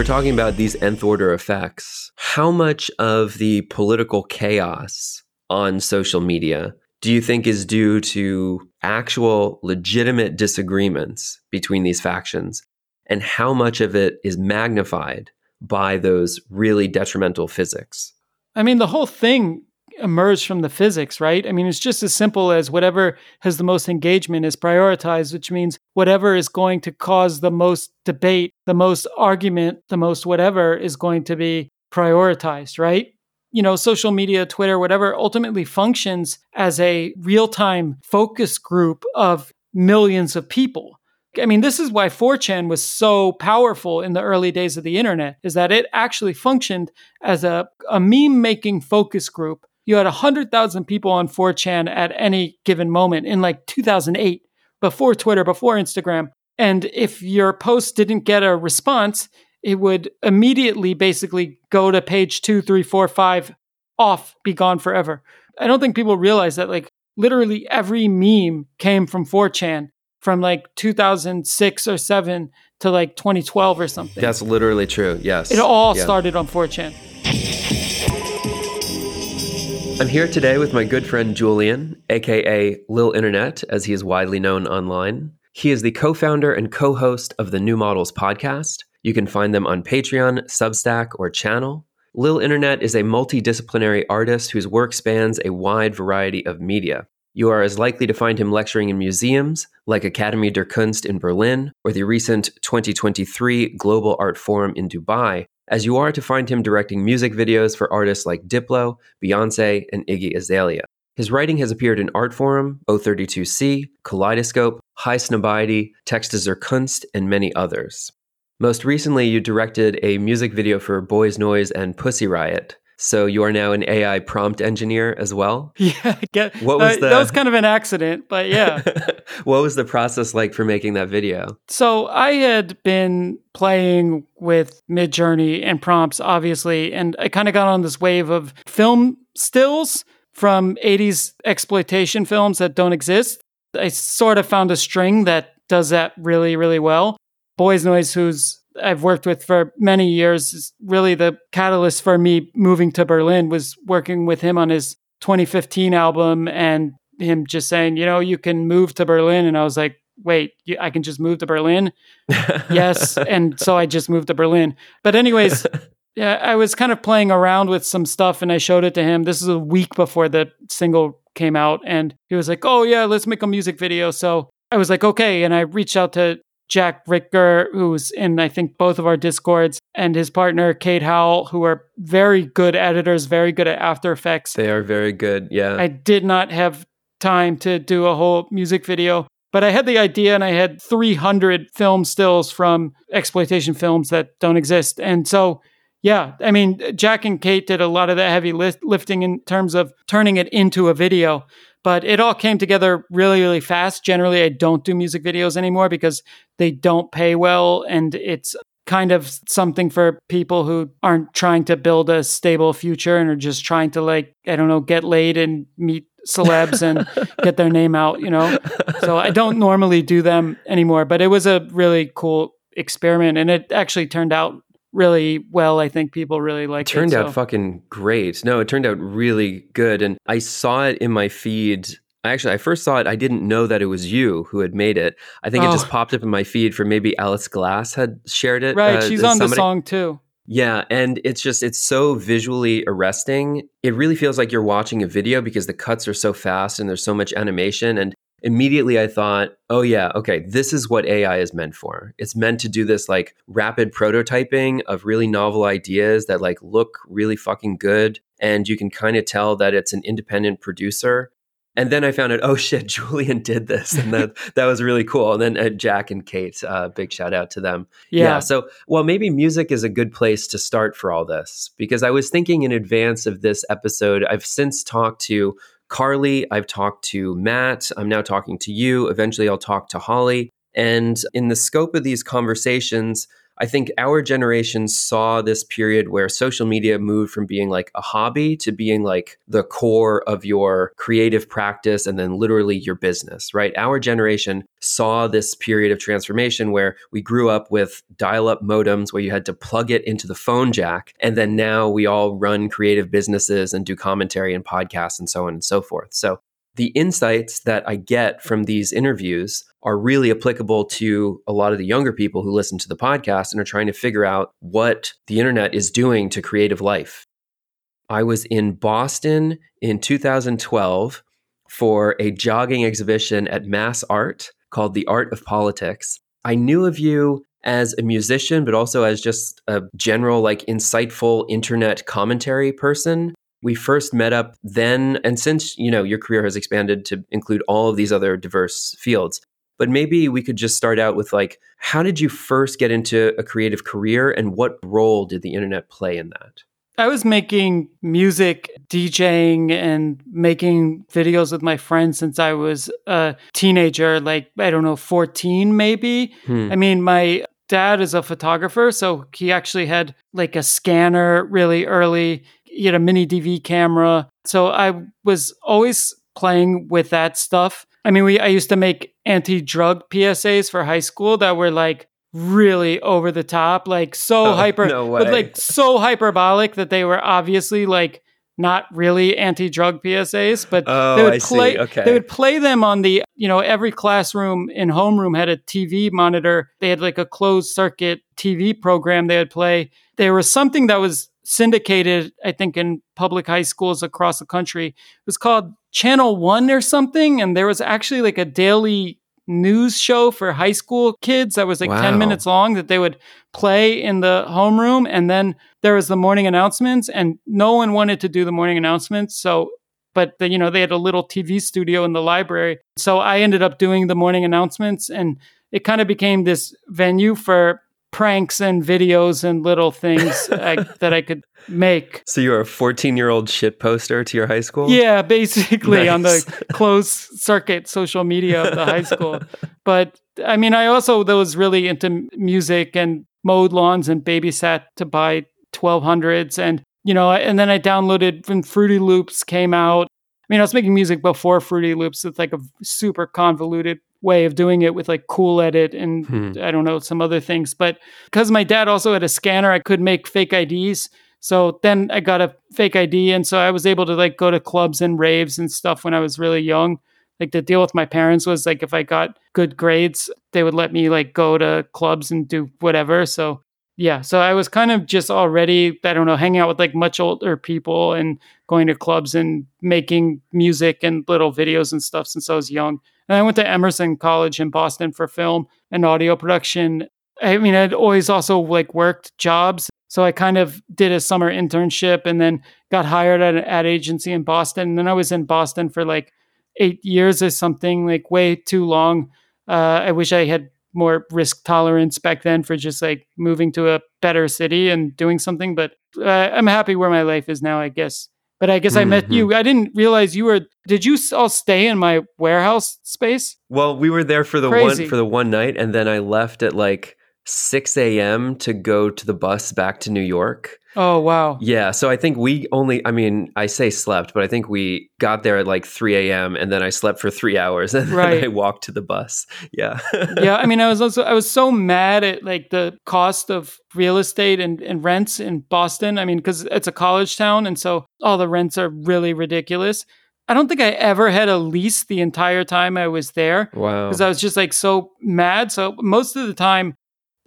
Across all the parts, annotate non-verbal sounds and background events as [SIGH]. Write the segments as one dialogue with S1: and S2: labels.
S1: we're talking about these nth order effects, how much of the political chaos on social media do you think is due to actual legitimate disagreements between these factions? And how much of it is magnified by those really detrimental physics?
S2: I mean, the whole thing emerged from the physics, right? I mean, it's just as simple as whatever has the most engagement is prioritized, which means whatever is going to cause the most debate, the most argument, the most whatever is going to be prioritized, right? You know, social media, Twitter, whatever ultimately functions as a real time focus group of millions of people. I mean, this is why 4chan was so powerful in the early days of the internet, is that it actually functioned as a, a meme making focus group you had 100,000 people on 4chan at any given moment in like 2008, before Twitter, before Instagram. And if your post didn't get a response, it would immediately basically go to page two, three, four, five, off, be gone forever. I don't think people realize that like literally every meme came from 4chan from like 2006 or 7 to like 2012 or something.
S1: That's literally true. Yes.
S2: It all yeah. started on 4chan.
S1: I'm here today with my good friend Julian, aka Lil Internet, as he is widely known online. He is the co founder and co host of the New Models podcast. You can find them on Patreon, Substack, or Channel. Lil Internet is a multidisciplinary artist whose work spans a wide variety of media. You are as likely to find him lecturing in museums like Akademie der Kunst in Berlin or the recent 2023 Global Art Forum in Dubai as you are to find him directing music videos for artists like Diplo, Beyonce, and Iggy Azalea. His writing has appeared in Artforum, 032c, Kaleidoscope, Highsnobiety, Texte zur Kunst, and many others. Most recently, you directed a music video for Boys Noize and Pussy Riot, so you are now an AI prompt engineer as well. [LAUGHS]
S2: Yeah, get, what was uh, the... that was kind of an accident, but yeah. [LAUGHS]
S1: what was the process like for making that video?
S2: So I had been playing with Midjourney and prompts, obviously, and I kind of got on this wave of film stills from 80s exploitation films that don't exist. I sort of found a string that does that really, really well. Boys Noize, who's I've worked with for many years really the catalyst for me moving to Berlin was working with him on his 2015 album and him just saying, you know, you can move to Berlin. And I was like, wait, I can just move to Berlin? [LAUGHS] yes. And so I just moved to Berlin. But, anyways, [LAUGHS] yeah, I was kind of playing around with some stuff and I showed it to him. This is a week before the single came out. And he was like, oh, yeah, let's make a music video. So I was like, okay. And I reached out to Jack Ricker, who's in, I think, both of our Discords, and his partner, Kate Howell, who are very good editors, very good at After Effects.
S1: They are very good. Yeah.
S2: I did not have time to do a whole music video, but I had the idea and I had 300 film stills from exploitation films that don't exist. And so, yeah, I mean, Jack and Kate did a lot of the heavy lifting in terms of turning it into a video but it all came together really really fast. Generally i don't do music videos anymore because they don't pay well and it's kind of something for people who aren't trying to build a stable future and are just trying to like i don't know get laid and meet celebs and [LAUGHS] get their name out you know? So i don't normally do them anymore but it was a really cool experiment and it actually turned out really well. I think people really liked
S1: it. Turned
S2: it,
S1: out so. fucking great. No, it turned out really good. And I saw it in my feed. Actually, I first saw it. I didn't know that it was you who had made it. I think oh. it just oh. popped up in my feed for maybe Alice Glass had shared it.
S2: Right. Uh, she's on somebody. the song too.
S1: Yeah, and it's just it's so visually arresting. It really feels like you're watching a video because the cuts are so fast and there's so much animation and immediately I thought, oh, yeah, okay, this is what AI is meant for. It's meant to do this like rapid prototyping of really novel ideas that like look really fucking good. And you can kind of tell that it's an independent producer. And then I found out, oh [LAUGHS] shit, Julian did this, and that [LAUGHS] that was really cool. And then uh, Jack and Kate, uh, big shout out to them. Yeah. yeah. So, well, maybe music is a good place to start for all this because I was thinking in advance of this episode. I've since talked to Carly, I've talked to Matt, I'm now talking to you. Eventually, I'll talk to Holly. And in the scope of these conversations, I think our generation saw this period where social media moved from being like a hobby to being like the core of your creative practice and then literally your business, right? Our generation saw this period of transformation where we grew up with dial up modems where you had to plug it into the phone jack. And then now we all run creative businesses and do commentary and podcasts and so on and so forth. So the insights that I get from these interviews are really applicable to a lot of the younger people who listen to the podcast and are trying to figure out what the internet is doing to creative life. I was in Boston in 2012 for a jogging exhibition at Mass Art called The Art of Politics. I knew of you as a musician, but also as just a general, like, insightful internet commentary person. We first met up then, and since you know your career has expanded to include all of these other diverse fields, but maybe we could just start out with like, how did you first get into a creative career and what role did the internet play in that?
S2: I was making music, DJing, and making videos with my friends since I was a teenager, like, I don't know, 14 maybe. Hmm. I mean, my dad is a photographer, so he actually had like a scanner really early. He had a mini DV camera. So I was always playing with that stuff. I mean, we I used to make anti-drug PSAs for high school that were like really over the top, like so oh, hyper, no but like so hyperbolic that they were obviously like not really anti-drug PSAs, but
S1: oh,
S2: they would
S1: I
S2: play.
S1: Okay.
S2: They would play them on the, you know, every classroom in homeroom had a TV monitor. They had like a closed circuit TV program they would play. There was something that was syndicated, I think, in public high schools across the country. It was called Channel One or something, and there was actually like a daily news show for high school kids that was like wow. 10 minutes long that they would play in the homeroom and then there was the morning announcements and no one wanted to do the morning announcements so but the, you know they had a little TV studio in the library so I ended up doing the morning announcements and it kind of became this venue for pranks and videos and little things [LAUGHS] I, that I could make.
S1: So you're a 14 year old shit poster to your high school?
S2: Yeah, basically nice. on the [LAUGHS] closed circuit social media of the high school. But I mean, I also was really into music and mowed lawns and babysat to buy 1200s. And, you know, and then I downloaded when Fruity Loops came out. I mean, I was making music before Fruity Loops. It's like a super convoluted way of doing it with like cool edit and hmm. I don't know some other things. But because my dad also had a scanner, I could make fake IDs. So then I got a fake ID, and so I was able to like go to clubs and raves and stuff when I was really young. Like the deal with my parents was like if I got good grades, they would let me like go to clubs and do whatever. So yeah, so I was kind of just already I don't know hanging out with like much older people and going to clubs and making music and little videos and stuff since I was young. And I went to Emerson College in Boston for film and audio production. I mean, I'd always also like worked jobs. So I kind of did a summer internship and then got hired at an ad agency in Boston. And then I was in Boston for like eight years or something, like way too long. Uh, I wish I had more risk tolerance back then for just like moving to a better city and doing something. But uh, I'm happy where my life is now, I guess. But I guess mm-hmm. I met you. Mm-hmm. I didn't realize you were. Did you all stay in my warehouse space?
S1: Well, we were there for the Crazy. one for the one night, and then I left at like 6 a.m. to go to the bus back to New York.
S2: Oh, wow.
S1: Yeah. So I think we only, I mean, I say slept, but I think we got there at like 3 a.m. and then I slept for three hours [LAUGHS] and right. then I walked to the bus. Yeah. [LAUGHS]
S2: yeah. I mean, I was also, I was so mad at like the cost of real estate and, and rents in Boston. I mean, because it's a college town. And so all the rents are really ridiculous. I don't think I ever had a lease the entire time I was there.
S1: Wow.
S2: Because I was just like so mad. So most of the time,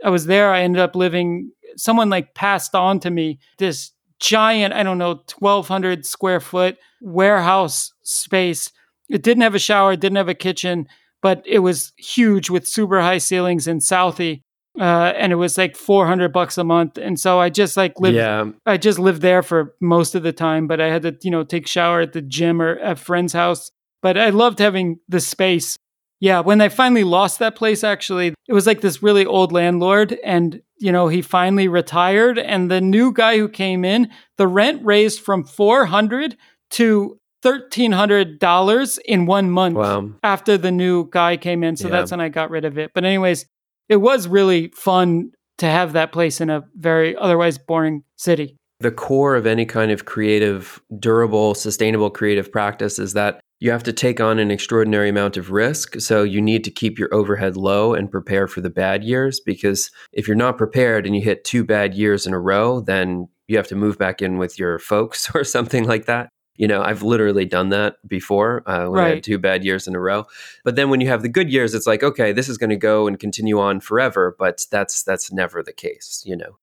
S2: I was there, I ended up living, someone like passed on to me this giant, I don't know, 1200 square foot warehouse space. It didn't have a shower, didn't have a kitchen, but it was huge with super high ceilings in Southie. Uh, and it was like 400 bucks a month. And so I just like lived, yeah. I just lived there for most of the time, but I had to, you know, take shower at the gym or at friend's house. But I loved having the space yeah, when I finally lost that place, actually, it was like this really old landlord, and you know he finally retired, and the new guy who came in, the rent raised from four hundred to thirteen hundred dollars in one month
S1: wow.
S2: after the new guy came in. So yeah. that's when I got rid of it. But anyways, it was really fun to have that place in a very otherwise boring city.
S1: The core of any kind of creative, durable, sustainable creative practice is that you have to take on an extraordinary amount of risk. So you need to keep your overhead low and prepare for the bad years. Because if you're not prepared and you hit two bad years in a row, then you have to move back in with your folks [LAUGHS] or something like that. You know, I've literally done that before uh, when right. I had two bad years in a row. But then when you have the good years, it's like, okay, this is going to go and continue on forever. But that's that's never the case. You know,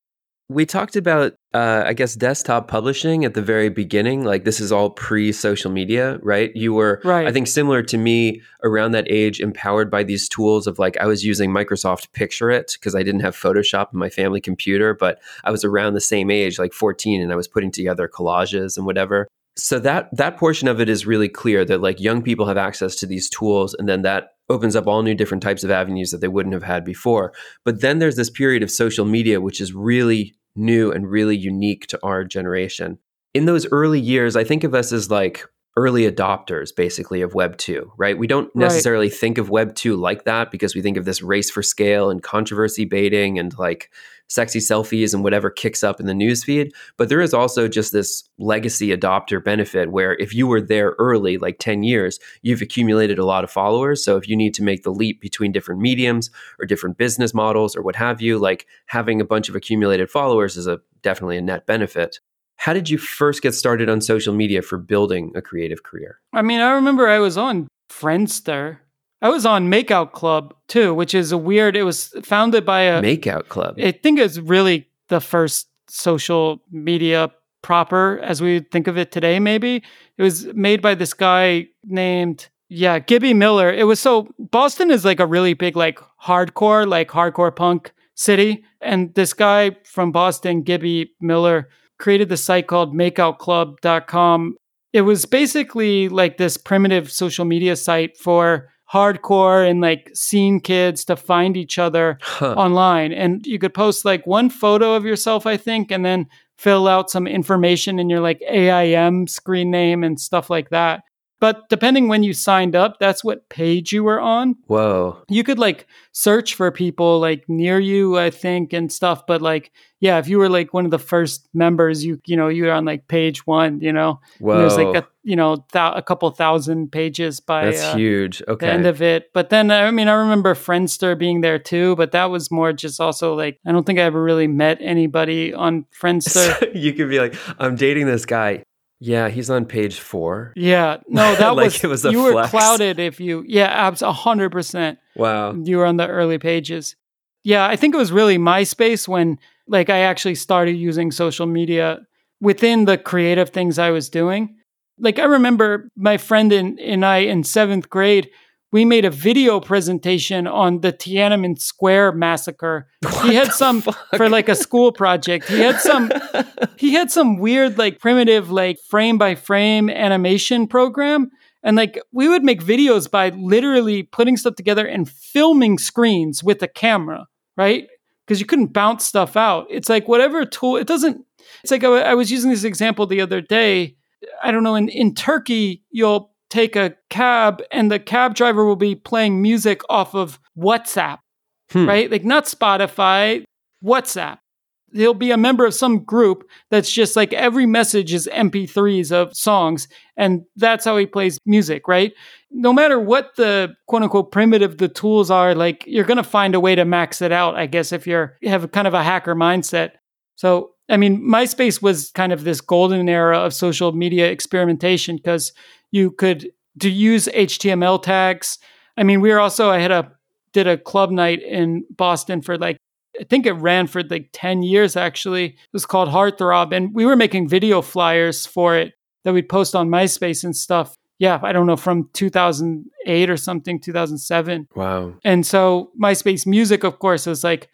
S1: we talked about, uh, I guess, desktop publishing at the very beginning. Like this is all pre-social media, right? You were, right. I think, similar to me around that age, empowered by these tools of like I was using Microsoft Picture It because I didn't have Photoshop on my family computer, but I was around the same age, like 14, and I was putting together collages and whatever. So that that portion of it is really clear that like young people have access to these tools, and then that opens up all new different types of avenues that they wouldn't have had before. But then there's this period of social media, which is really new and really unique to our generation. In those early years, I think of us as like early adopters basically of web 2 right? We don't necessarily right. think of web 2 like that because we think of this race for scale and controversy baiting and like sexy selfies and whatever kicks up in the newsfeed but there is also just this legacy adopter benefit where if you were there early like 10 years you've accumulated a lot of followers. So if you need to make the leap between different mediums or different business models or what have you like having a bunch of accumulated followers is a definitely a net benefit how did you first get started on social media for building a creative career?
S2: I mean, I remember I was on Friendster. I was on Makeout Club too, which is a weird. It was founded by a
S1: Makeout Club.
S2: I think it's really the first social media proper as we think of it today. Maybe it was made by this guy named yeah Gibby Miller. It was so Boston is like a really big like hardcore like hardcore punk city, and this guy from Boston, Gibby Miller created the site called makeoutclub.com. It was basically like this primitive social media site for hardcore and like scene kids to find each other huh. online. And you could post like one photo of yourself, I think, and then fill out some information in your like AIM screen name and stuff like that. But depending when you signed up, that's what page you were on.
S1: Whoa.
S2: You could like search for people like near you, I think, and stuff. But like, yeah, if you were like one of the first members, you you know you were on like page one. You know,
S1: Whoa.
S2: there's like a you know th- a couple thousand pages by
S1: that's uh, huge. Okay,
S2: the end of it. But then I mean, I remember Friendster being there too, but that was more just also like I don't think I ever really met anybody on Friendster. [LAUGHS]
S1: you could be like, I'm dating this guy. Yeah, he's on page four.
S2: Yeah, no, [LAUGHS] that like was, it was you flex. were clouded if you. Yeah, abs hundred percent.
S1: Wow,
S2: you were on the early pages. Yeah, I think it was really MySpace when like I actually started using social media within the creative things I was doing. Like I remember my friend and, and I in seventh grade, we made a video presentation on the Tiananmen Square massacre. What he had some fuck? for like a school project. He had some he had some weird like primitive like frame by frame animation program and like we would make videos by literally putting stuff together and filming screens with a camera, right? Because you couldn't bounce stuff out. It's like whatever tool, it doesn't, it's like I, I was using this example the other day. I don't know, in, in Turkey, you'll take a cab and the cab driver will be playing music off of WhatsApp, hmm. right? Like not Spotify, WhatsApp. He'll be a member of some group that's just like every message is MP3s of songs, and that's how he plays music, right? No matter what the quote unquote primitive the tools are, like you're gonna find a way to max it out, I guess, if you're you have kind of a hacker mindset. So I mean, MySpace was kind of this golden era of social media experimentation because you could to use HTML tags. I mean, we were also I had a did a club night in Boston for like I think it ran for like 10 years actually. It was called Heartthrob and we were making video flyers for it that we'd post on MySpace and stuff. Yeah, I don't know from 2008 or something, 2007.
S1: Wow.
S2: And so MySpace music of course was like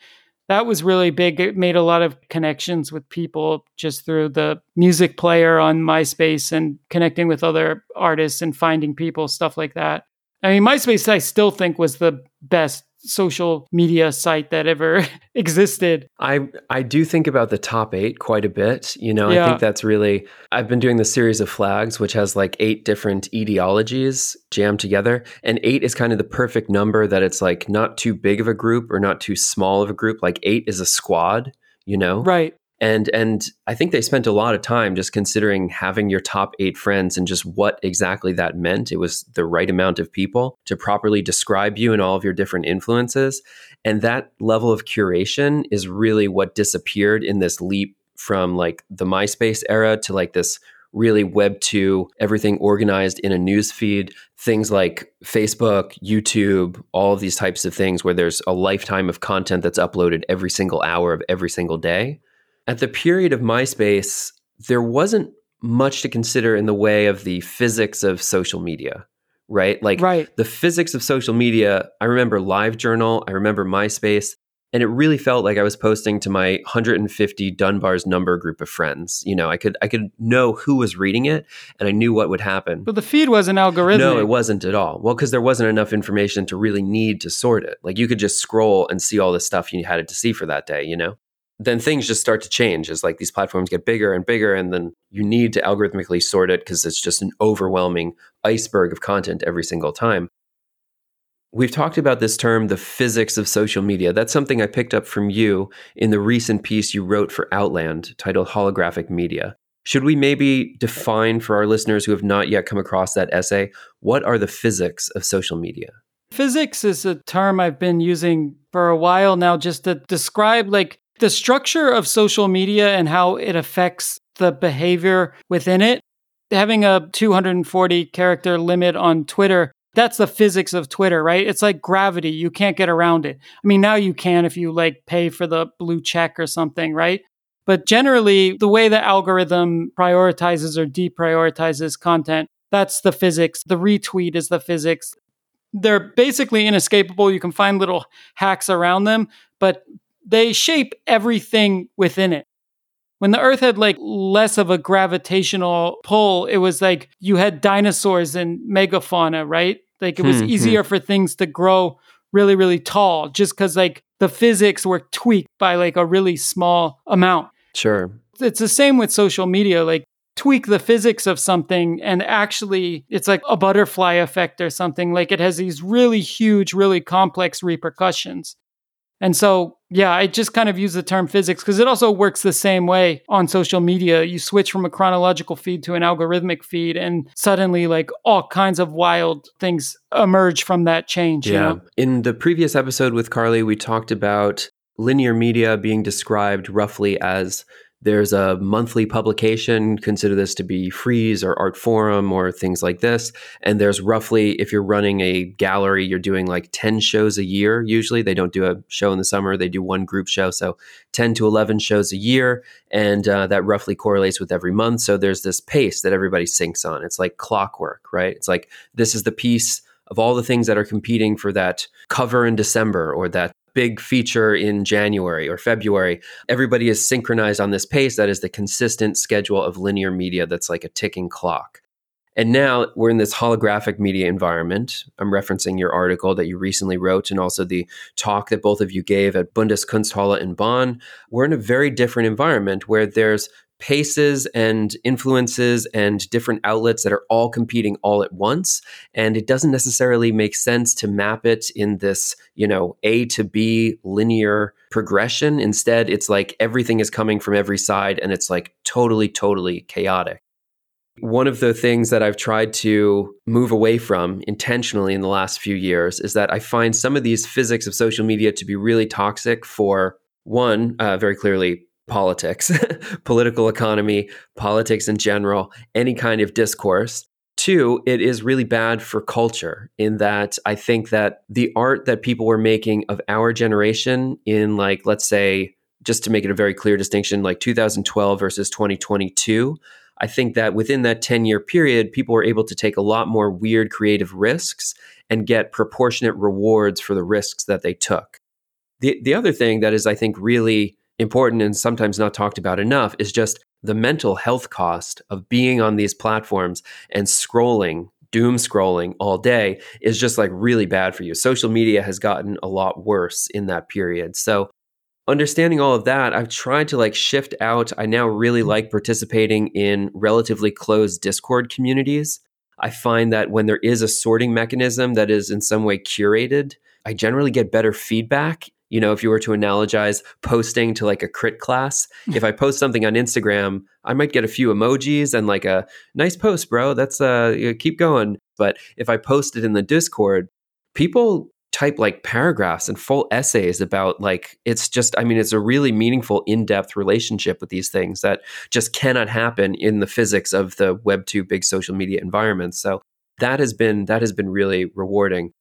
S2: that was really big. It made a lot of connections with people just through the music player on MySpace and connecting with other artists and finding people, stuff like that. I mean, MySpace, I still think was the best social media site that ever [LAUGHS] existed.
S1: I I do think about the top 8 quite a bit. You know,
S2: Yeah.
S1: I think that's really I've been doing the series of flags which has like 8 different ideologies jammed together and 8 is kind of the perfect number that it's like not too big of a group or not too small of a group. Like 8 is a squad, you know?
S2: Right.
S1: And and i think they spent a lot of time just considering having your top eight friends and just what exactly that meant. It was the right amount of people to properly describe you and all of your different influences. And that level of curation is really what disappeared in this leap from like the myspace era to like this really web 2 everything organized in a news feed things like facebook youtube all of these types of things where there's a lifetime of content that's uploaded every single hour of every single day at the period of MySpace, there wasn't much to consider in the way of the physics of social media, right? Like
S2: right.
S1: the physics of social media, I remember LiveJournal, I remember MySpace, and it really felt like I was posting to my 150 Dunbar's number group of friends. You know, I could I could know who was reading it and I knew what would happen.
S2: But the feed wasn't algorithmic.
S1: No, it wasn't at all. Well, because there wasn't enough information to really need to sort it. Like you could just scroll and see all the stuff you had it to see for that day, you know? Then things just start to change as like these platforms get bigger and bigger, and then you need to algorithmically sort it because it's just an overwhelming iceberg of content every single time. We've talked about this term, the physics of social media. That's something I picked up from you in the recent piece you wrote for Outland titled Holographic Media. Should we maybe define for our listeners who have not yet come across that essay what are the physics of social media?
S2: Physics is a term I've been using for a while now just to describe like the structure of social media and how it affects the behavior within it. Having a 240 character limit on Twitter, that's the physics of Twitter, right? It's like gravity. You can't get around it. I mean, now you can if you like pay for the blue check or something, right? But generally, the way the algorithm prioritizes or deprioritizes content, that's the physics. The retweet is the physics. They're basically inescapable. You can find little hacks around them, but they shape everything within it. When the earth had like less of a gravitational pull, it was like you had dinosaurs and megafauna, right? Like it was
S1: Hmm,
S2: easier for things to grow really, really tall just because like the physics were tweaked by like a really small amount.
S1: Sure.
S2: It's the same with social media. Like tweak the physics of something and actually it's like a butterfly effect or something. Like it has these really huge, really complex repercussions. And so, yeah, I just kind of use the term physics because it also works the same way on social media. You switch from a chronological feed to an algorithmic feed, and suddenly, like, all kinds of wild things emerge from that change. you
S1: Yeah.
S2: know?
S1: In the previous episode with Carly, we talked about linear media being described roughly as there's a monthly publication, consider this to be Frieze or Art Forum or things like this. And there's roughly, if you're running a gallery, you're doing like 10 shows a year. Usually they don't do a show in the summer, they do one group show. So 10 to 11 shows a year. And uh, that roughly correlates with every month. So there's this pace that everybody syncs on. It's like clockwork, right? It's like this is the piece of all the things that are competing for that cover in December or that big feature in January or February. Everybody is synchronized on this pace that is the consistent schedule of linear media that's like a ticking clock. And now we're in this holographic media environment. I'm referencing your article that you recently wrote and also the talk that both of you gave at Bundeskunsthalle in Bonn. We're in a very different environment where there's paces and influences and different outlets that are all competing all at once. And it doesn't necessarily make sense to map it in this you know a to b linear progression. Instead it's like everything is coming from every side and it's like totally totally chaotic. One of the things that I've tried to move away from intentionally in the last few years is that I find some of these physics of social media to be really toxic for one, uh, very clearly politics, [LAUGHS] political economy, politics in general, any kind of discourse. Two, it is really bad for culture in that I think that the art that people were making of our generation in, like, let's say, just to make it a very clear distinction, like 2012 versus 2022, I think that within that 10 year period, people were able to take a lot more weird creative risks and get proportionate rewards for the risks that they took. The, the other thing that is, I think, really important and sometimes not talked about enough is just the mental health cost of being on these platforms and scrolling doom scrolling all day is just like really bad for you. Social media has gotten a lot worse in that period. So understanding all of that, I've tried to like shift out. I now really mm-hmm. like participating in relatively closed Discord communities. I find that when there is a sorting mechanism that is in some way curated, I generally get better feedback. You know, if you were to analogize posting to like a crit class, [LAUGHS] if I post something on Instagram, I might get a few emojis and like a nice post, bro. That's uh keep going. But if I post it in the Discord, people type like paragraphs and full essays about like it's just i mean it's a really meaningful in-depth relationship with these things that just cannot happen in the physics of the web 2 big social media environments so that has been that has been really rewarding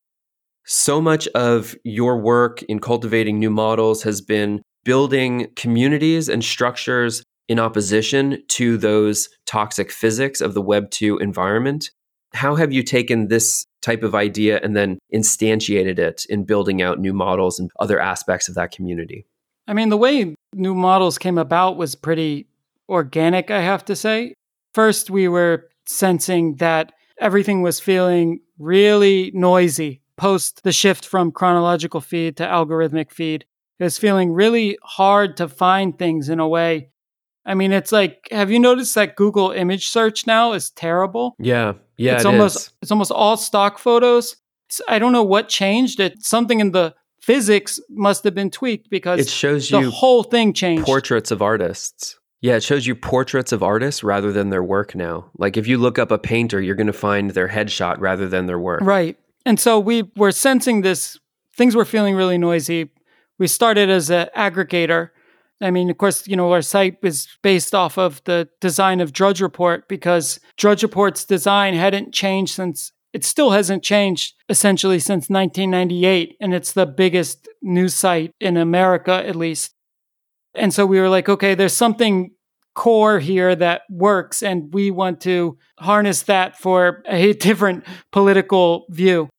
S1: so much of your work in cultivating new models has been building communities and structures in opposition to those toxic physics of the web 2 environment how have you taken this type of idea and then instantiated it in building out new models and other aspects of that community?
S2: I mean, the way new models came about was pretty organic, I have to say. First, we were sensing that everything was feeling really noisy post the shift from chronological feed to algorithmic feed. It was feeling really hard to find things in a way I mean, it's like, have you noticed that Google image search now is terrible?
S1: Yeah, yeah,
S2: it's
S1: it
S2: almost
S1: is.
S2: it's almost all stock photos. It's, I don't know what changed. It something in the physics must have been tweaked because
S1: it shows
S2: the
S1: you
S2: whole thing changed.
S1: Portraits of artists. Yeah, it shows you portraits of artists rather than their work now. Like if you look up a painter, you're going to find their headshot rather than their work.
S2: Right. And so we were sensing this. Things were feeling really noisy. We started as an aggregator I mean, of course, you know, our site is based off of the design of Drudge Report because Drudge Report's design hadn't changed since it still hasn't changed essentially since 1998 and it's the biggest news site in America at least. And so we were like, okay, there's something core here that works and we want to harness that for a [LAUGHS] different political view.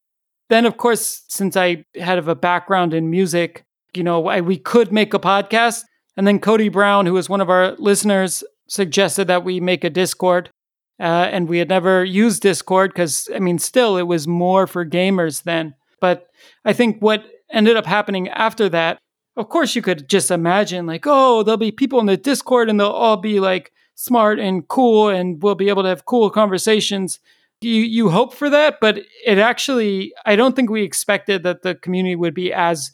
S2: Then of course, since I had of a background in music, you know, I, we could make a podcast and then Cody Brown, who was one of our listeners, suggested that we make a Discord. Uh, and we had never used Discord because, I mean, still, it was more for gamers then. But I think what ended up happening after that, of course, you could just imagine, like, oh, there'll be people in the Discord and they'll all be like smart and cool and we'll be able to have cool conversations. You, you hope for that, but it actually, I don't think we expected that the community would be as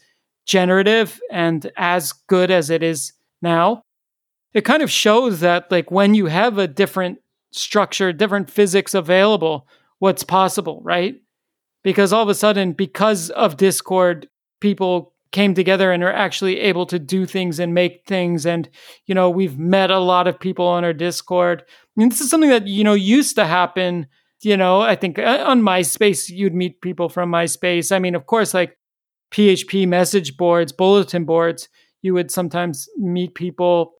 S2: generative and as good as it is now, it kind of shows that like when you have a different structure, different physics available, what's possible, right? Because all of a sudden, because of Discord, people came together and are actually able to do things and make things. And, you know, we've met a lot of people on our Discord. I mean, this is something that, you know, used to happen. You know, I think uh, on MySpace, you'd meet people from MySpace. I mean, of course, like PHP message boards, bulletin boards, you would sometimes meet people.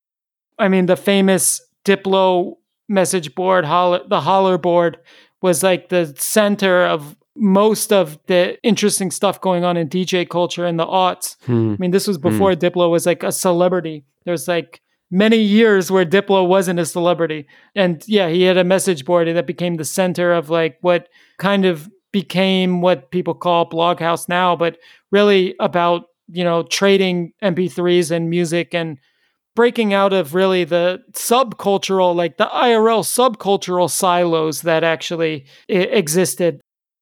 S2: I mean, the famous Diplo message board, holler, the holler board, was like the center of most of the interesting stuff going on in DJ culture in the aughts. Hmm. I mean, this was hmm. before hmm. Diplo was like a celebrity. There's like many years where Diplo wasn't a celebrity. And yeah, he had a message board that became the center of like what kind of became what people call Bloghouse now, but really about, you know, trading MP3s and music and breaking out of really the subcultural, like the IRL subcultural silos that actually existed.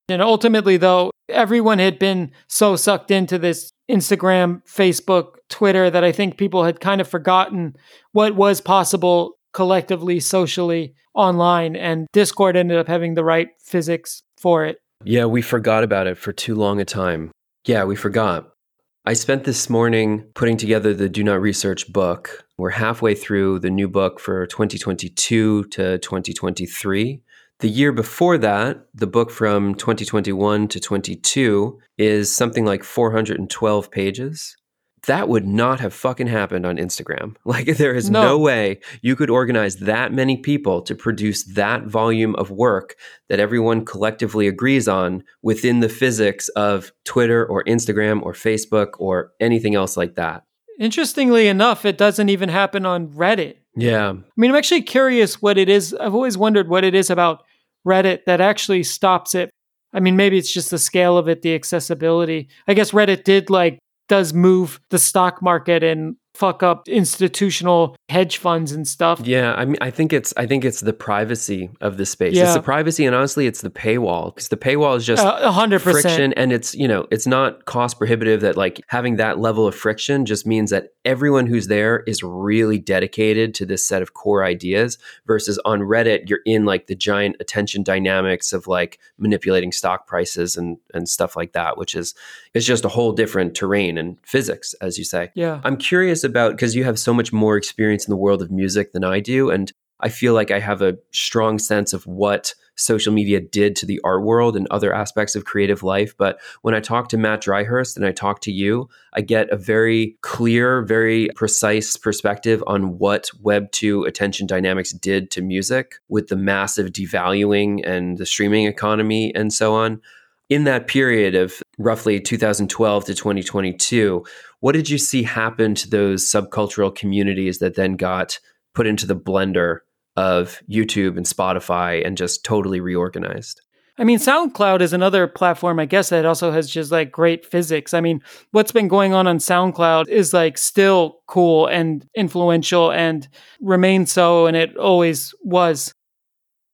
S2: And ultimately, though, everyone had been so sucked into this Instagram, Facebook, Twitter that I think people had kind of forgotten what was possible collectively, socially, online. And Discord ended up having the right physics for it.
S1: Yeah, we forgot about it for too long a time. Yeah, we forgot. I spent this morning putting together the Do Not Research book. We're halfway through the new book for 2022 to 2023. The year before that, the book from 2021 to 22 is something like 412 pages that would not have fucking happened on Instagram. [LAUGHS] Like, there is no. no. way you could organize that many people to produce that volume of work that everyone collectively agrees on within the physics of Twitter or Instagram or Facebook or anything else like that.
S2: Interestingly enough, it doesn't even happen on Reddit.
S1: Yeah.
S2: I mean, I'm actually curious what it is. I've always wondered what it is about Reddit that actually stops it. I mean, maybe it's just the scale of it, the accessibility. I guess Reddit did like does move the stock market and fuck up institutional hedge funds and stuff.
S1: Yeah, I mean, I think it's I think it's the privacy of the space. Yeah. It's the privacy, and honestly, it's the paywall because the paywall is just uh,
S2: a hundred
S1: friction, and it's you know it's not cost prohibitive. That like having that level of friction just means that everyone who's there is really dedicated to this set of core ideas. Versus on Reddit, you're in like the giant attention dynamics of like manipulating stock prices and and stuff like that, which is it's just a whole different terrain and physics, as you say.
S2: Yeah,
S1: I'm curious about because you have so much more experience in the world of music than I do. And I feel like I have a strong sense of what social media did to the art world and other aspects of creative life. But when I talk to Mat Dryhurst and I talk to you, I get a very clear, very precise perspective on what Web2 attention dynamics did to music with the massive devaluing and the streaming economy and so on. In that period of roughly 2012 to 2022, what did you see happen to those subcultural communities that then got put into the blender of YouTube and Spotify and just totally reorganized?
S2: I mean, SoundCloud is another platform, I guess, that also has just like great physics. I mean, what's been going on on SoundCloud is like still cool and influential and remains so, and it always was.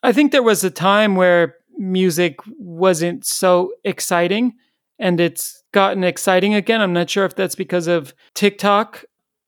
S2: I think there was a time where music wasn't so exciting and it's gotten exciting again. I'm not sure if that's because of TikTok,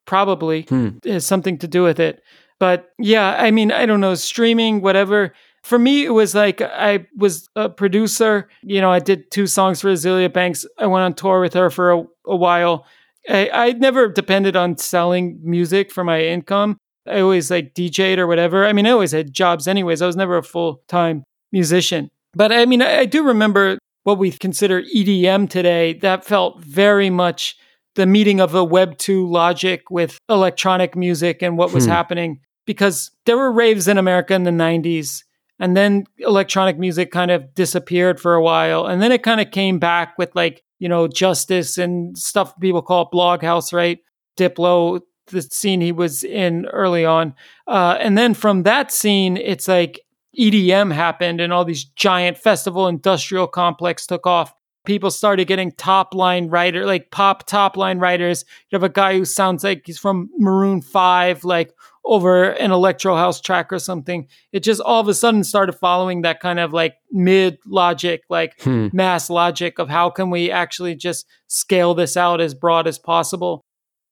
S2: probably hmm. has something to do with it. But yeah, I mean, I don't know, streaming, whatever. For me, it was like I was a producer. You know, I did two songs for Azealia Banks. I went on tour with her for a, a while. I, I never depended on selling music for my income. I always like DJed or whatever. I mean, I always had jobs anyways. I was never a full time musician. But I mean, I, I do remember what we consider EDM today, that felt very much the meeting of the Web 2 logic with electronic music and what was hmm. happening. Because there were raves in America in the 90s, and then electronic music kind of disappeared for a while. And then it kind of came back with like, you know, Justice and stuff people call Bloghouse, right? Diplo, the scene he was in early on. Uh, and then from that scene, it's like EDM happened and all these giant festival industrial complex took off. People started getting top line writer, like pop top line writers. You have a guy who sounds like he's from Maroon 5, like over an electro house track or something. It just all of a sudden started following that kind of like mid logic, like hmm. mass logic of how can we actually just scale this out as broad as possible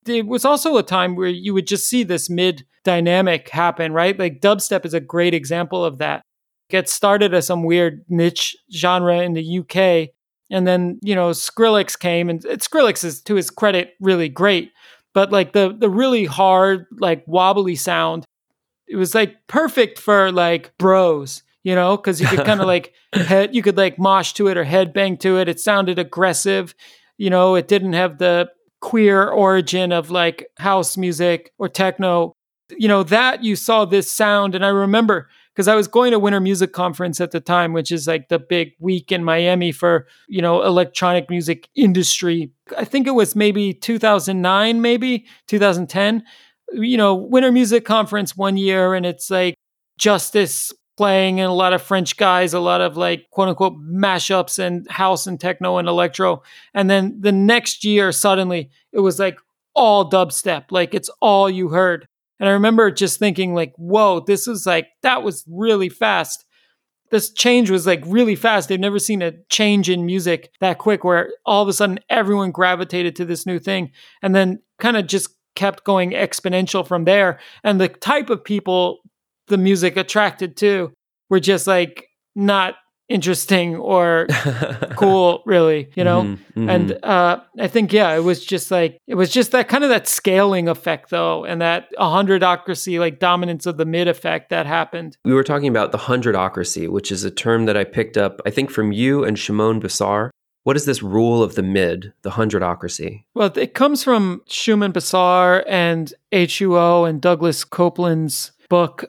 S2: it was also a time where you would just see this mid dynamic happen, right? Like dubstep is a great example of that. Get started as some weird niche genre in the UK. And then, you know, Skrillex came and Skrillex is to his credit really great. But like the the really hard, like wobbly sound, it was like perfect for like bros, you know, because you could kind of [LAUGHS] like head you could like mosh to it or head bang to it. It sounded aggressive. You know, it didn't have the queer origin of like house music or techno. You know, that you saw this sound. And I remember because I was going to Winter Music Conference at the time, which is like the big week in Miami for, you know, electronic music industry. I think it was maybe 2009, maybe 2010. You know, Winter Music Conference one year, and it's like Justice playing and a lot of French guys, a lot of like quote unquote mashups and house and techno and electro. And then the next year, suddenly it was like all dubstep, like it's all you heard. And I remember just thinking, like, whoa, this is like, that was really fast. This change was like really fast. They've never seen a change in music that quick where all of a sudden everyone gravitated to this new thing and then kind of just kept going exponential from there. And the type of people the music attracted to were just like not interesting or [LAUGHS] cool really you know mm-hmm, mm-hmm. and uh i think yeah it was just like it was just that kind of that scaling effect though and that a hundredocracy like dominance of the mid effect that happened
S1: we were talking about the hundredocracy which is a term that i picked up i think from you and Shumon Basar what is this rule of the mid, the hundredocracy?
S2: Well, it comes from Shumon Basar and HUO and Douglas Coupland's book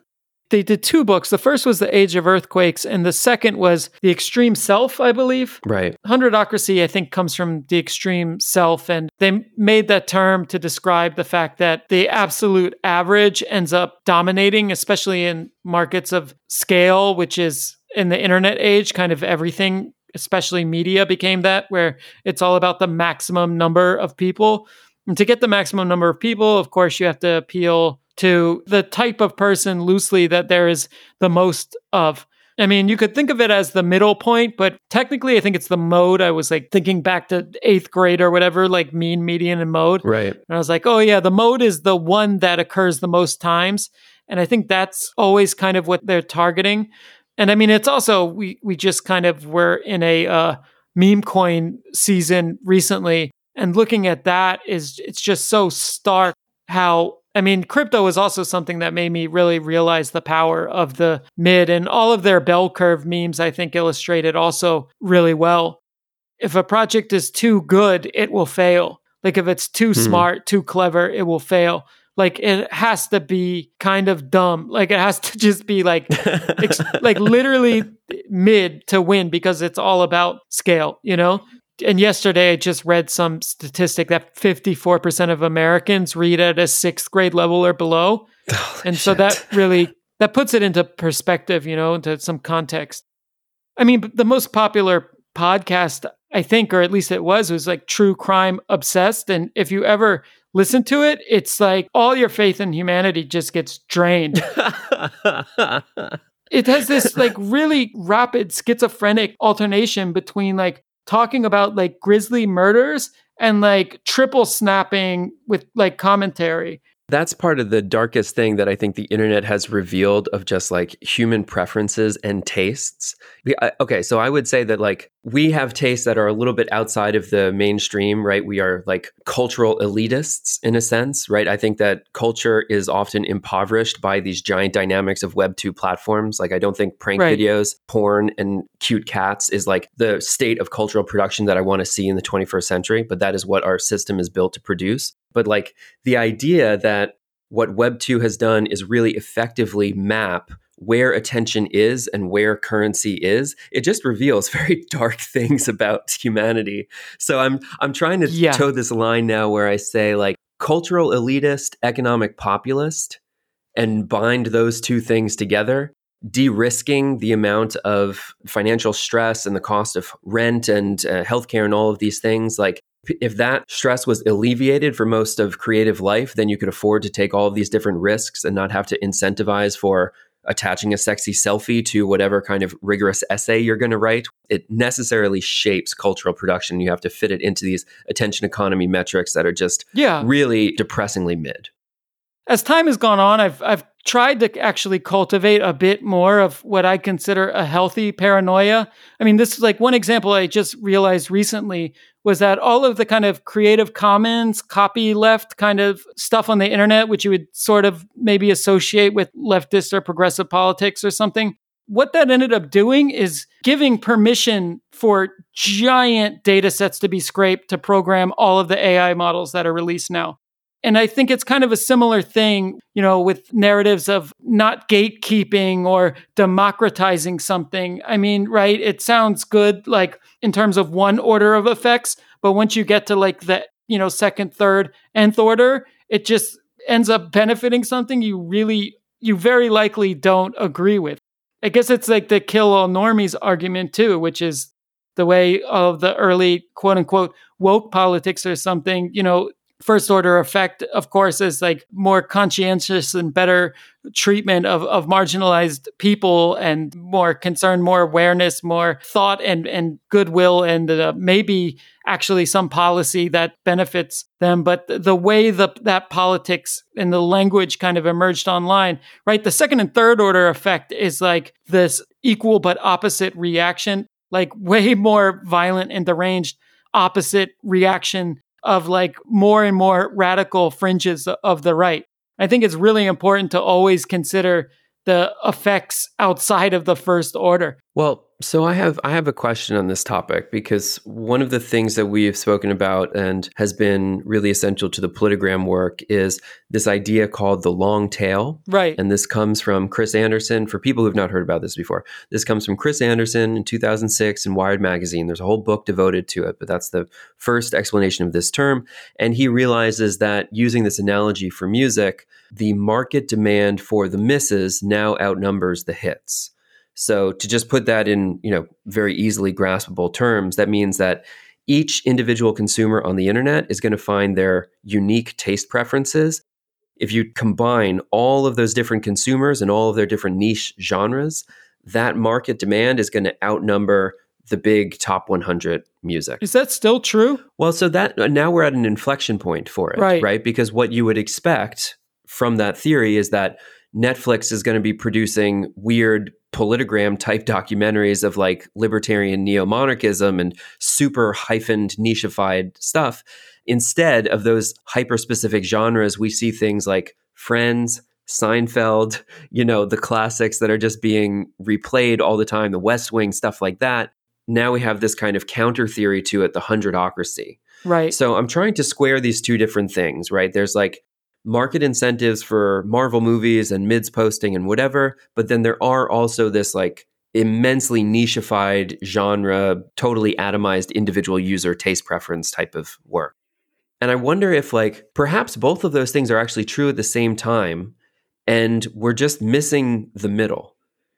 S2: they did two books. The first was The Age of Earthquakes, and the second was The Extreme Self, I believe.
S1: Right.
S2: Hundredocracy, I think, comes from the extreme self. And they made that term to describe the fact that the absolute average ends up dominating, especially in markets of scale, which is in the internet age, kind of everything, especially media, became that, where it's all about the maximum number of people. And to get the maximum number of people, of course, you have to appeal to the type of person loosely that there is the most of. I mean, you could think of it as the middle point, but technically, I think it's the mode. I was like thinking back to eighth grade or whatever, like mean, median, and mode.
S1: Right.
S2: And I was like, oh, yeah, the mode is the one that occurs the most times. And I think that's always kind of what they're targeting. And I mean, it's also, we, we just kind of were in a uh, meme coin season recently. And looking at that is, it's just so stark how I mean, crypto is also something that made me really realize the power of the mid and all of their bell curve memes, I think illustrated also really well. If a project is too good, it will fail. Like if it's too hmm. smart, too clever, it will fail. Like it has to be kind of dumb. Like it has to [LAUGHS] just be like, ex- [LAUGHS] like literally mid to win because it's all about scale, you know? And yesterday I just read some statistic that 54% of Americans read at a sixth grade level or below. [LAUGHS] Holy and so that really that puts it into perspective, you know, into some context. I mean, the most popular podcast, I think, or at least it was, was like true crime obsessed. And if you ever listen to it, it's like all your faith in humanity just gets drained. [LAUGHS] it has this like really rapid schizophrenic alternation between like talking about like grisly murders and like triple snapping with like commentary
S1: that's part of the darkest thing that I think the internet has revealed of just like human preferences and tastes. Okay, so I would say that like we have tastes that are a little bit outside of the mainstream, right? We are like cultural elitists in a sense, right? I think that culture is often impoverished by these giant dynamics of Web 2 platforms. Like, I don't think prank right. videos, porn, and cute cats is like the state of cultural production that I want to see in the 21st century, but that is what our system is built to produce. But like the idea that what Web 2 has done is really effectively map where attention is and where currency is it just reveals [LAUGHS] very dark things about humanity so i'm i'm trying to yeah. toe this line now where i say like cultural elitist economic populist and bind those two things together de-risking the amount of financial stress and the cost of rent and uh, healthcare and all of these things like if that stress was alleviated for most of creative life, then you could afford to take all of these different risks and not have to incentivize for attaching a sexy selfie to whatever kind of rigorous essay you're going to write. It necessarily shapes cultural production. You have to fit it into these attention economy metrics that are just yeah. really depressingly mid.
S2: As time has gone on, I've I've tried to actually cultivate a bit more of what I consider a healthy paranoia. I mean, this is like one example I just realized recently was that all of the kind of creative commons, copy left kind of stuff on the internet, which you would sort of maybe associate with leftist or progressive politics or something, what that ended up doing is giving permission for giant data sets to be scraped to program all of the AI models that are released now. And I think it's kind of a similar thing, you know, with narratives of not gatekeeping or democratizing something. I mean, right? It sounds good, like in terms of one order of effects, but once you get to like the, you know, second, third, nth order, it just ends up benefiting something you really, you very likely don't agree with. I guess it's like the kill all normies argument too, which is the way of the early quote unquote woke politics or something, you know, first order effect, of course, is like more conscientious and better treatment of, of marginalized people and more concern, more awareness, more thought and, and goodwill, and uh, maybe actually some policy that benefits them. But the way the, that politics and the language kind of emerged online, right? The second and third order effect is like this equal but opposite reaction, like way more violent and deranged opposite reaction of like more and more radical fringes of the right. I think it's really important to always consider the effects outside of the first order.
S1: Well, so I have I have a question on this topic because one of the things that we have spoken about and has been really essential to the politigram work is this idea called the long tail.
S2: Right.
S1: And this comes from Chris Anderson. For people who've not heard about this before, this comes from Chris Anderson in 2006 in Wired magazine. There's a whole book devoted to it, but that's the first explanation of this term. And he realizes that using this analogy for music, the market demand for the misses now outnumbers the hits. So to just put that in, you know, very easily graspable terms, that means that each individual consumer on the internet is going to find their unique taste preferences. If you combine all of those different consumers and all of their different niche genres, that market demand is going to outnumber the big top 100 music.
S2: Is that still true?
S1: Well, so that uh, now we're at an inflection point for it,
S2: Right.
S1: right? Because what you would expect from that theory is that Netflix is going to be producing weird politigram type documentaries of like libertarian neo monarchism and super hyphened nicheified stuff. Instead of those hyper specific genres, we see things like Friends, Seinfeld, you know, the classics that are just being replayed all the time, the West Wing, stuff like that. Now we have this kind of counter theory to it, the hundredocracy.
S2: Right.
S1: So I'm trying to square these two different things, right? There's like market incentives for Marvel movies and mids posting and whatever, but then there are also this like immensely nicheified genre, totally atomized individual user taste preference type of work. And I wonder if like perhaps both of those things are actually true at the same time and we're just missing the middle.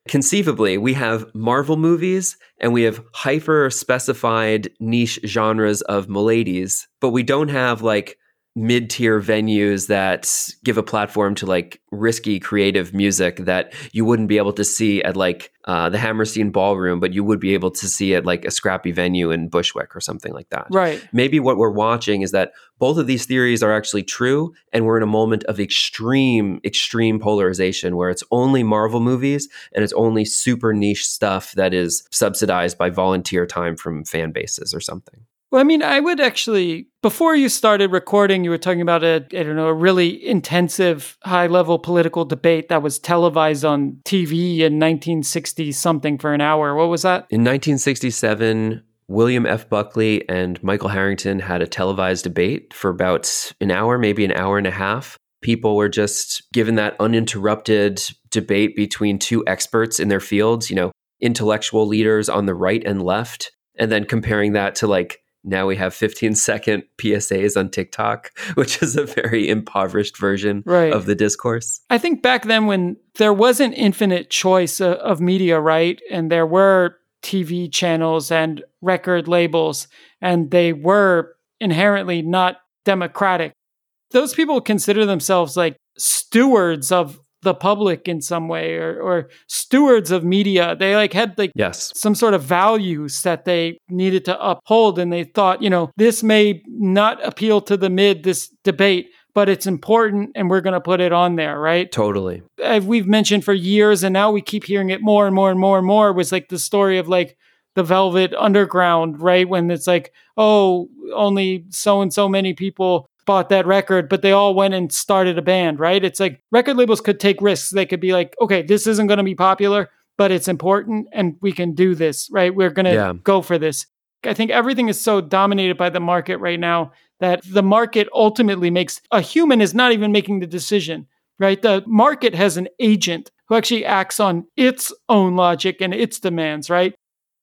S1: Conceivably, we have Marvel movies and we have hyper specified niche genres of miladies, but we don't have like mid tier venues that give a platform to like risky creative music that you wouldn't be able to see at like uh, the Hammerstein Ballroom, but you would be able to see at like a scrappy venue in Bushwick or something like that
S2: right.
S1: maybe what we're watching is that both of these theories are actually true and we're in a moment of extreme extreme polarization where it's only marvel movies and it's only super niche stuff that is subsidized by volunteer time from fan bases or something
S2: Well, I mean, I would actually, before you started recording, you were talking about a, I don't know, a really intensive, high level political debate that was televised on TV in 1960 something for an hour. What was that?
S1: in 1967 william f buckley and michael harrington had a televised debate for about an hour maybe an hour and a half people were just given that uninterrupted debate between two experts in their fields you know intellectual leaders on the right and left and then comparing that to like now we have 15 second PSAs on TikTok, [LAUGHS] which is a very impoverished version
S2: Right.
S1: of the discourse.
S2: I think back then when there wasn't infinite choice of, of media, right? And there were TV channels and record labels, and they were inherently not democratic. Those people consider themselves like stewards of the public in some way or, or stewards of media. They like had like
S1: Yes.
S2: some sort of values that they needed to uphold. And they thought, you know, this may not appeal to the mid, this debate, but it's important and we're going to put it on there, right?
S1: Totally.
S2: As we've mentioned for years, and now we keep hearing it more and more and more and more, was like the story of like the Velvet Underground, right? When it's like, oh, only so and so many people bought that record, but they all went and started a band, right? It's like record labels could take risks. They could be like, okay, this isn't going to be popular, but it's important and we can do this, right? We're going to
S1: Yeah.
S2: go for this. I think everything is so dominated by the market right now that the market ultimately makes a human is not even making the decision, right? The market has an agent who actually acts on its own logic and its demands, right?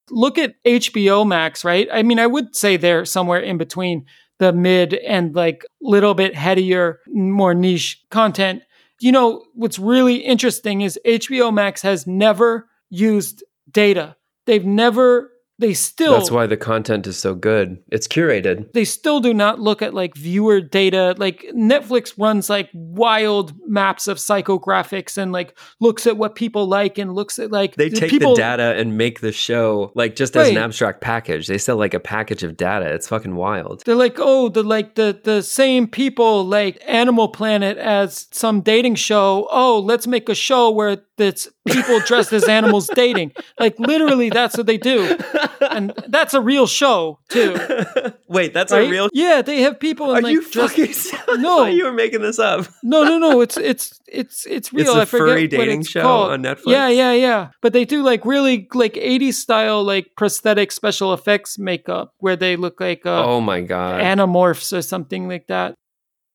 S2: Look at HBO Max, right? I mean, I would say they're somewhere in between the mid and like little bit headier, more niche content. You know, what's really interesting is HBO Max has never used data. They've never, they still
S1: That's why the content is so good. It's curated.
S2: they still do not look at like viewer data. Like Netflix runs like wild maps of psychographics and like looks at what people like and looks at like
S1: They take
S2: people,
S1: the data and make the show like just as an abstract package. They sell like a package of data. It's fucking wild.
S2: They're like, oh, the like the the same people like Animal Planet as some dating show. Oh, let's make a show where it's people dressed as [LAUGHS] animals dating. Like literally, that's what they do, and that's a real show too. [LAUGHS]
S1: Wait, that's
S2: Right?
S1: a real.
S2: Yeah, they have people.
S1: Are
S2: in, like,
S1: you fucking? [LAUGHS]
S2: No.
S1: No, you were making this up. [LAUGHS]
S2: No, no, no. It's it's it's it's real.
S1: a
S2: I forget
S1: furry dating
S2: it's
S1: show
S2: called.
S1: on Netflix?
S2: Yeah, yeah, yeah. But they do like really like 80s style like prosthetic special effects makeup where they look like uh,
S1: oh my god.
S2: anamorphs or something like that.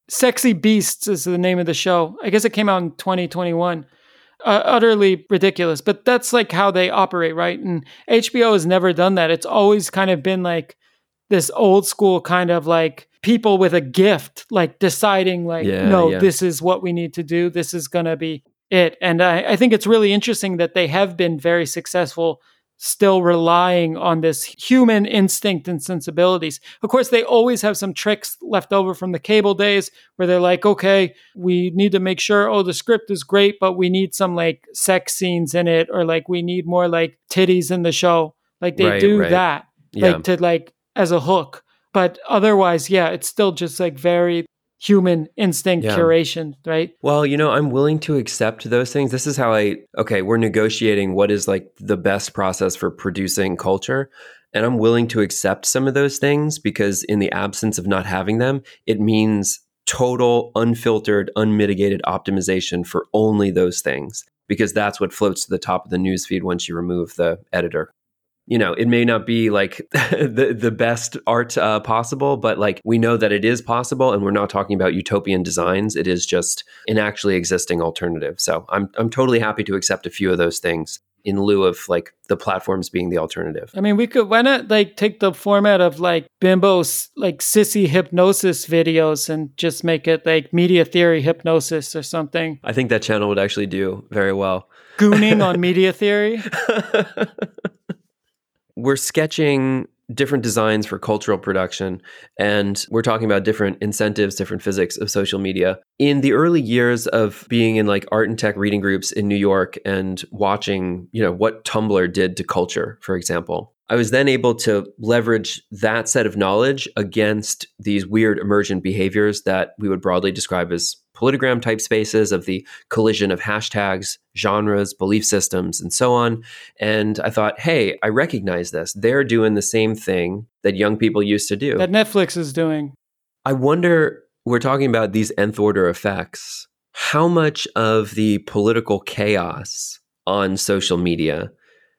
S2: Sexy Beasts is the name of the show. I guess it came out in 2021. Uh, utterly ridiculous, but that's like how they operate, right? And HBO has never done that. It's always kind of been like this old school kind of like people with a gift, like deciding, like,
S1: Yeah,
S2: no,
S1: yeah.
S2: this is what we need to do. This is going to be it. And I, I think it's really interesting that they have been very successful still relying on this human instinct and sensibilities. Of course, they always have some tricks left over from the cable days where they're like, okay, we need to make sure, oh, the script is great, but we need some like sex scenes in it, or like we need more like titties in the show. Like they
S1: Right,
S2: do
S1: right.
S2: that,
S1: Yeah.
S2: like to like as a hook. But otherwise, yeah, it's still just like very human instinct
S1: Yeah.
S2: curation, right?
S1: Well, you know, I'm willing to accept those things. This is how I, okay, we're negotiating what is like the best process for producing culture. And I'm willing to accept some of those things because, in the absence of not having them, it means total, unfiltered, unmitigated optimization for only those things because that's what floats to the top of the newsfeed once you remove the editor. You know, it may not be like [LAUGHS] the the best art uh, possible, but like we know that it is possible, and we're not talking about utopian designs. It is just an actually existing alternative. So I'm I'm totally happy to accept a few of those things in lieu of like the platforms being the alternative.
S2: I mean, we could why not like take the format of like Bimbo's like sissy hypnosis videos and just make it like media theory hypnosis or something.
S1: I think that channel would actually do very well.
S2: Gooning on [LAUGHS] media theory. [LAUGHS]
S1: we're sketching different designs for cultural production and we're talking about different incentives different physics of social media. In the early years of being in like art and tech reading groups in new york and watching you know what tumblr did to culture for example i was then able to leverage that set of knowledge against these weird emergent behaviors that we would broadly describe as politigram type spaces of the collision of hashtags genres belief systems and so on and I thought, hey, I recognize this. They're doing the same thing that young people used to do.
S2: that Netflix is doing.
S1: I wonder, we're talking about these nth order effects. How much of the political chaos on social media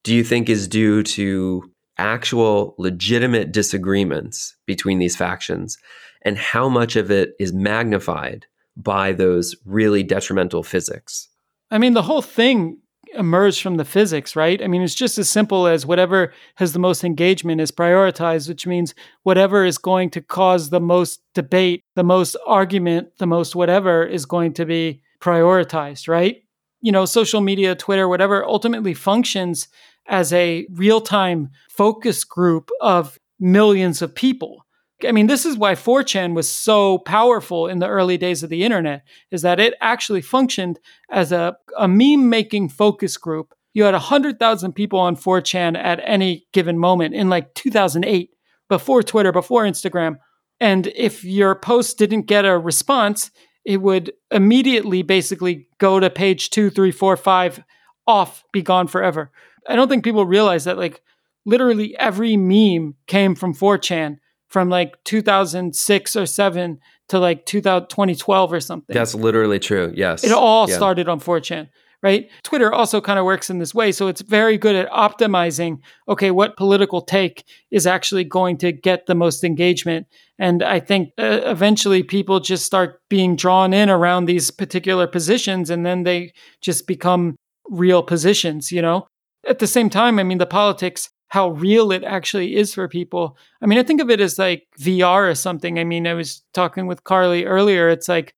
S1: do you think is due to actual legitimate disagreements between these factions? And how much of it is magnified by those really detrimental physics?
S2: I mean, the whole thing emerged from the physics, right? I mean, it's just as simple as whatever has the most engagement is prioritized, which means whatever is going to cause the most debate, the most argument, the most whatever is going to be prioritized, right? You know, social media, Twitter, whatever ultimately functions as a real time focus group of millions of people. I mean, this is why 4chan was so powerful in the early days of the internet, is that it actually functioned as a, a meme making focus group. You had 100,000 people on 4chan at any given moment in like 2008, before Twitter, before Instagram. And if your post didn't get a response, it would immediately basically go to page two, three, four, five, off, be gone forever. I don't think people realize that like literally every meme came from 4chan from like 2006 or 7 to like 2000, 2012 or something.
S1: That's literally true. Yes.
S2: It all
S1: Yeah.
S2: started on 4chan, right? Twitter also kind of works in this way. So it's very good at optimizing, okay, what political take is actually going to get the most engagement. And I think uh, eventually people just start being drawn in around these particular positions and then they just become real positions, you know? At the same time, I mean, the politics, how real it actually is for people. I mean, I think of it as like VR or something. I mean, I was talking with Carly earlier. It's like,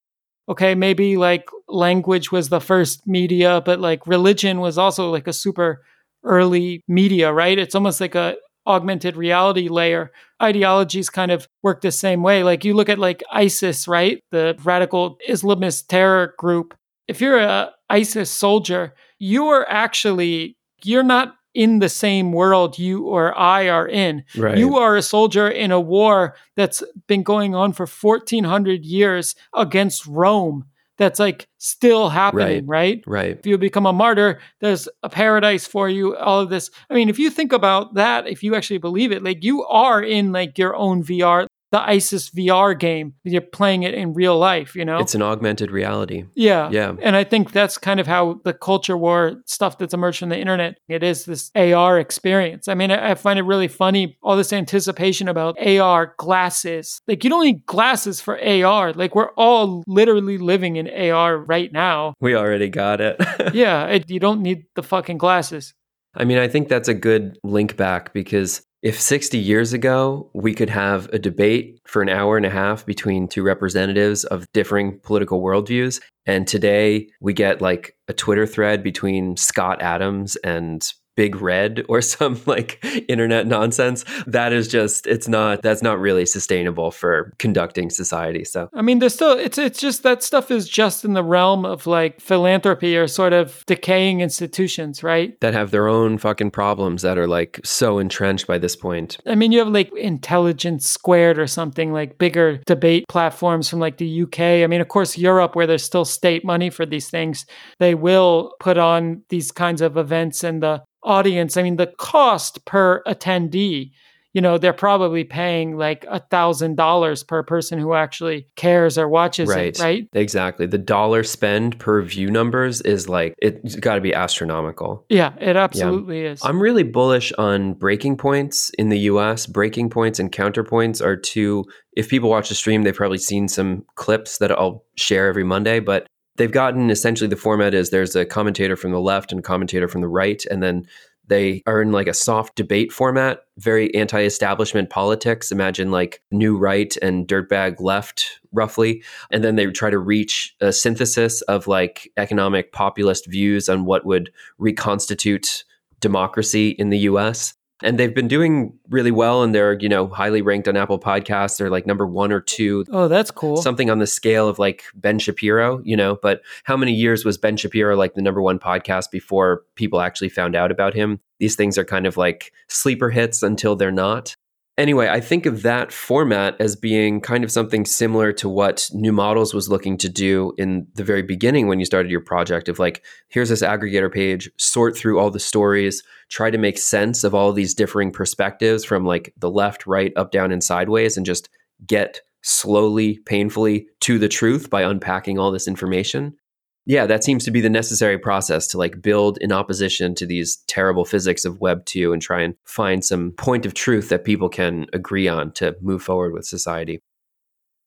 S2: okay, maybe like language was the first media, but like religion was also like a super early media, right? It's almost like a augmented reality layer. Ideologies kind of work the same way. Like you look at like ISIS, right? The radical Islamist terror group. If you're a ISIS soldier, you are actually you're not in the same world you or I are in.
S1: Right.
S2: You are a soldier in a war that's been going on for 1400 years against Rome. That's like still happening, right?
S1: right.
S2: If you become a martyr, there's a paradise for you, all of this. I mean, if you think about that, if you actually believe it, like you are in like your own VR, the ISIS VR game, you're playing it in real life, you know?
S1: It's an augmented reality.
S2: Yeah.
S1: Yeah.
S2: And I think that's kind of how the culture war stuff that's emerged from the internet, it is this AR experience. I mean, I I find it really funny, all this anticipation about AR glasses. Like, you don't need glasses for AR. Like, we're all literally living in AR right now.
S1: We already got it. [LAUGHS]
S2: Yeah. It, you don't need the fucking glasses.
S1: I mean, I think that's a good link back because If 60 years ago we could have a debate for an hour and a half between two representatives of differing political worldviews, and today we get like a Twitter thread between Scott Adams and big red or [LAUGHS] some like internet nonsense that is just it's not that's not really sustainable for conducting society so.
S2: I mean there's still it's it's just that stuff is just in the realm of like philanthropy or sort of decaying institutions right?
S1: That have their own fucking problems that are like so entrenched by this point.
S2: I mean you have like intelligence squared or something like bigger debate platforms from like the uk i mean of course europe where there's still state money for these things they will put on these kinds of events and the audience, I mean, the cost per attendee, you know, they're probably paying like a thousand dollars per person who actually cares or watches
S1: right.
S2: it, right?
S1: Exactly. The dollar spend per view numbers is like it's got to be astronomical.
S2: Yeah, it absolutely yeah. is.
S1: I'm really bullish on breaking points in the US. Breaking points and counterpoints are two if people watch the stream, they've probably seen some clips that I'll share every Monday, but they've gotten essentially the format is there's a commentator from the left and commentator from the right, and then they are in like a soft debate format, very anti establishment politics. Imagine like new right and dirtbag left, roughly. And then they try to reach a synthesis of like economic populist views on what would reconstitute democracy in the US and they've been doing really well and they're you know highly ranked on apple podcasts. They're like number one or two.
S2: Oh that's cool.
S1: Something on the scale of like ben shapiro you know but how many years was ben shapiro like the number one podcast before people actually found out about him? These things are kind of like sleeper hits until they're not Anyway, I think of that format as being kind of something similar to what New Models was looking to do in the very beginning when you started your project of like, here's this aggregator page, sort through all the stories, try to make sense of all these differing perspectives from like the left, right, up, down, and sideways, and just get slowly, painfully to the truth by unpacking all this information yeah, that seems to be the necessary process to like build in opposition to these terrible physics of Web 2 and try and find some point of truth that people can agree on to move forward with society.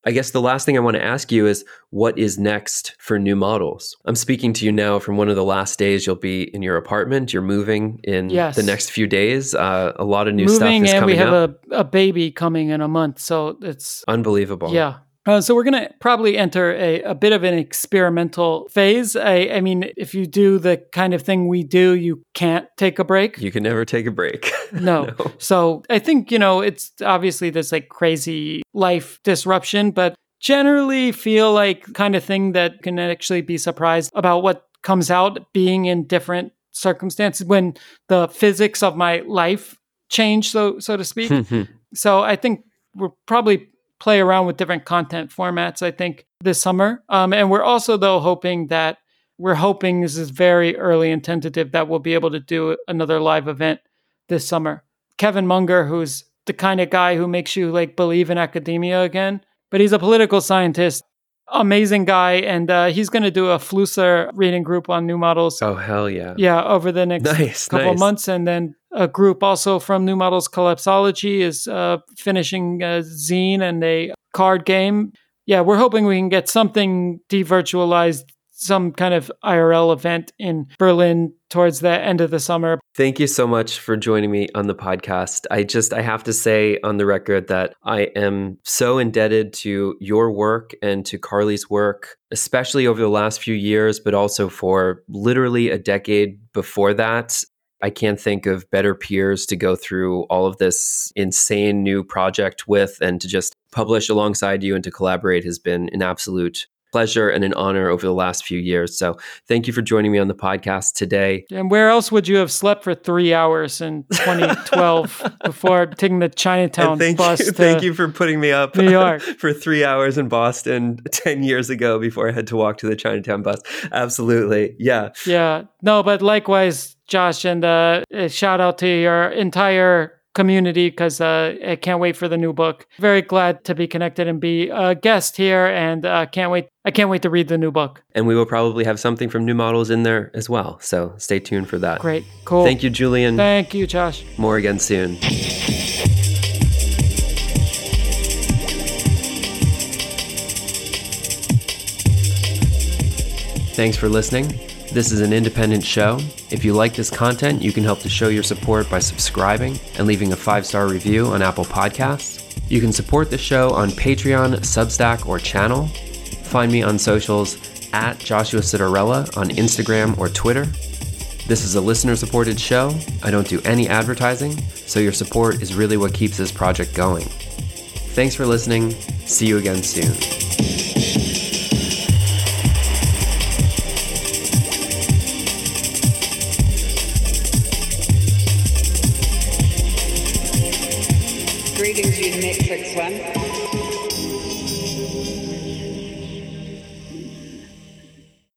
S1: I guess the last thing I want to ask you is what is next for new models? I'm speaking to you now from one of the last days you'll be in your apartment. You're moving in
S2: yes.
S1: the next few days. Uh, a lot of new
S2: moving
S1: stuff is
S2: and
S1: coming
S2: we have
S1: up.
S2: a, a baby coming in a month. So it's
S1: unbelievable.
S2: Yeah. Uh, so we're going to probably enter a, a bit of an experimental phase. I, I, mean, if you do the kind of thing we do, you can't take a break.
S1: You can never take a break. [LAUGHS]
S2: no. no. So I think, you know, it's obviously this like crazy life disruption, but generally feel like kind of thing that can actually be surprised about what comes out being in different circumstances when the physics of my life change, so so to speak. [LAUGHS] so I think we're probably play around with different content formats, I think, this summer. Um, and we're also, though, hoping that we're hoping this is very early and tentative that we'll be able to do another live event this summer. Kevin Munger, who's the kind of guy who makes you like believe in academia again, but he's a political scientist amazing guy, and uh, he's going to do a Flusser reading group on new models.
S1: Oh hell yeah!
S2: Yeah, over the next
S1: nice,
S2: couple
S1: nice.
S2: months, and then a group also from New Models Collapsology is uh, finishing a zine and a card game. Yeah, we're hoping we can get something devirtualized some kind of IRL event in Berlin towards the end of the summer.
S1: Thank you so much for joining me on the podcast. I just I have to say on the record that I am so indebted to your work and to Carly's work, especially over the last few years, but also for literally a decade before that. I can't think of better peers to go through all of this insane new project with and to just publish alongside you and to collaborate has been an absolute pleasure and an honor over the last few years. So thank you for joining me on the podcast today.
S2: And where else would you have slept for three hours in [LAUGHS] 2012 before taking the Chinatown
S1: and thank
S2: bus?
S1: You, thank you for putting me up
S2: New York [LAUGHS]
S1: for three hours in Boston 10 years ago before I had to walk to the Chinatown bus. Absolutely. Yeah.
S2: Yeah. No, but likewise, Josh, and uh, shout out to your entire community because uh, I can't wait for the new book. Very glad to be connected and be a guest here, and uh, can't wait. I can't wait to read the new book.
S1: And we will probably have something from New Models in there as well. So stay tuned for that.
S2: Great, cool.
S1: Thank you, Julian.
S2: Thank you, Josh.
S1: More again soon. Thanks for listening. This is an independent show. If you like this content, you can help to show your support by subscribing and leaving a five star review on Apple Podcasts. You can support the show on Patreon, Substack, or Channel. Find me on socials at Joshua Citarella on Instagram or Twitter. This is a listener supported show. I don't do any advertising, so your support is really what keeps this project going. Thanks for listening. See you again soon.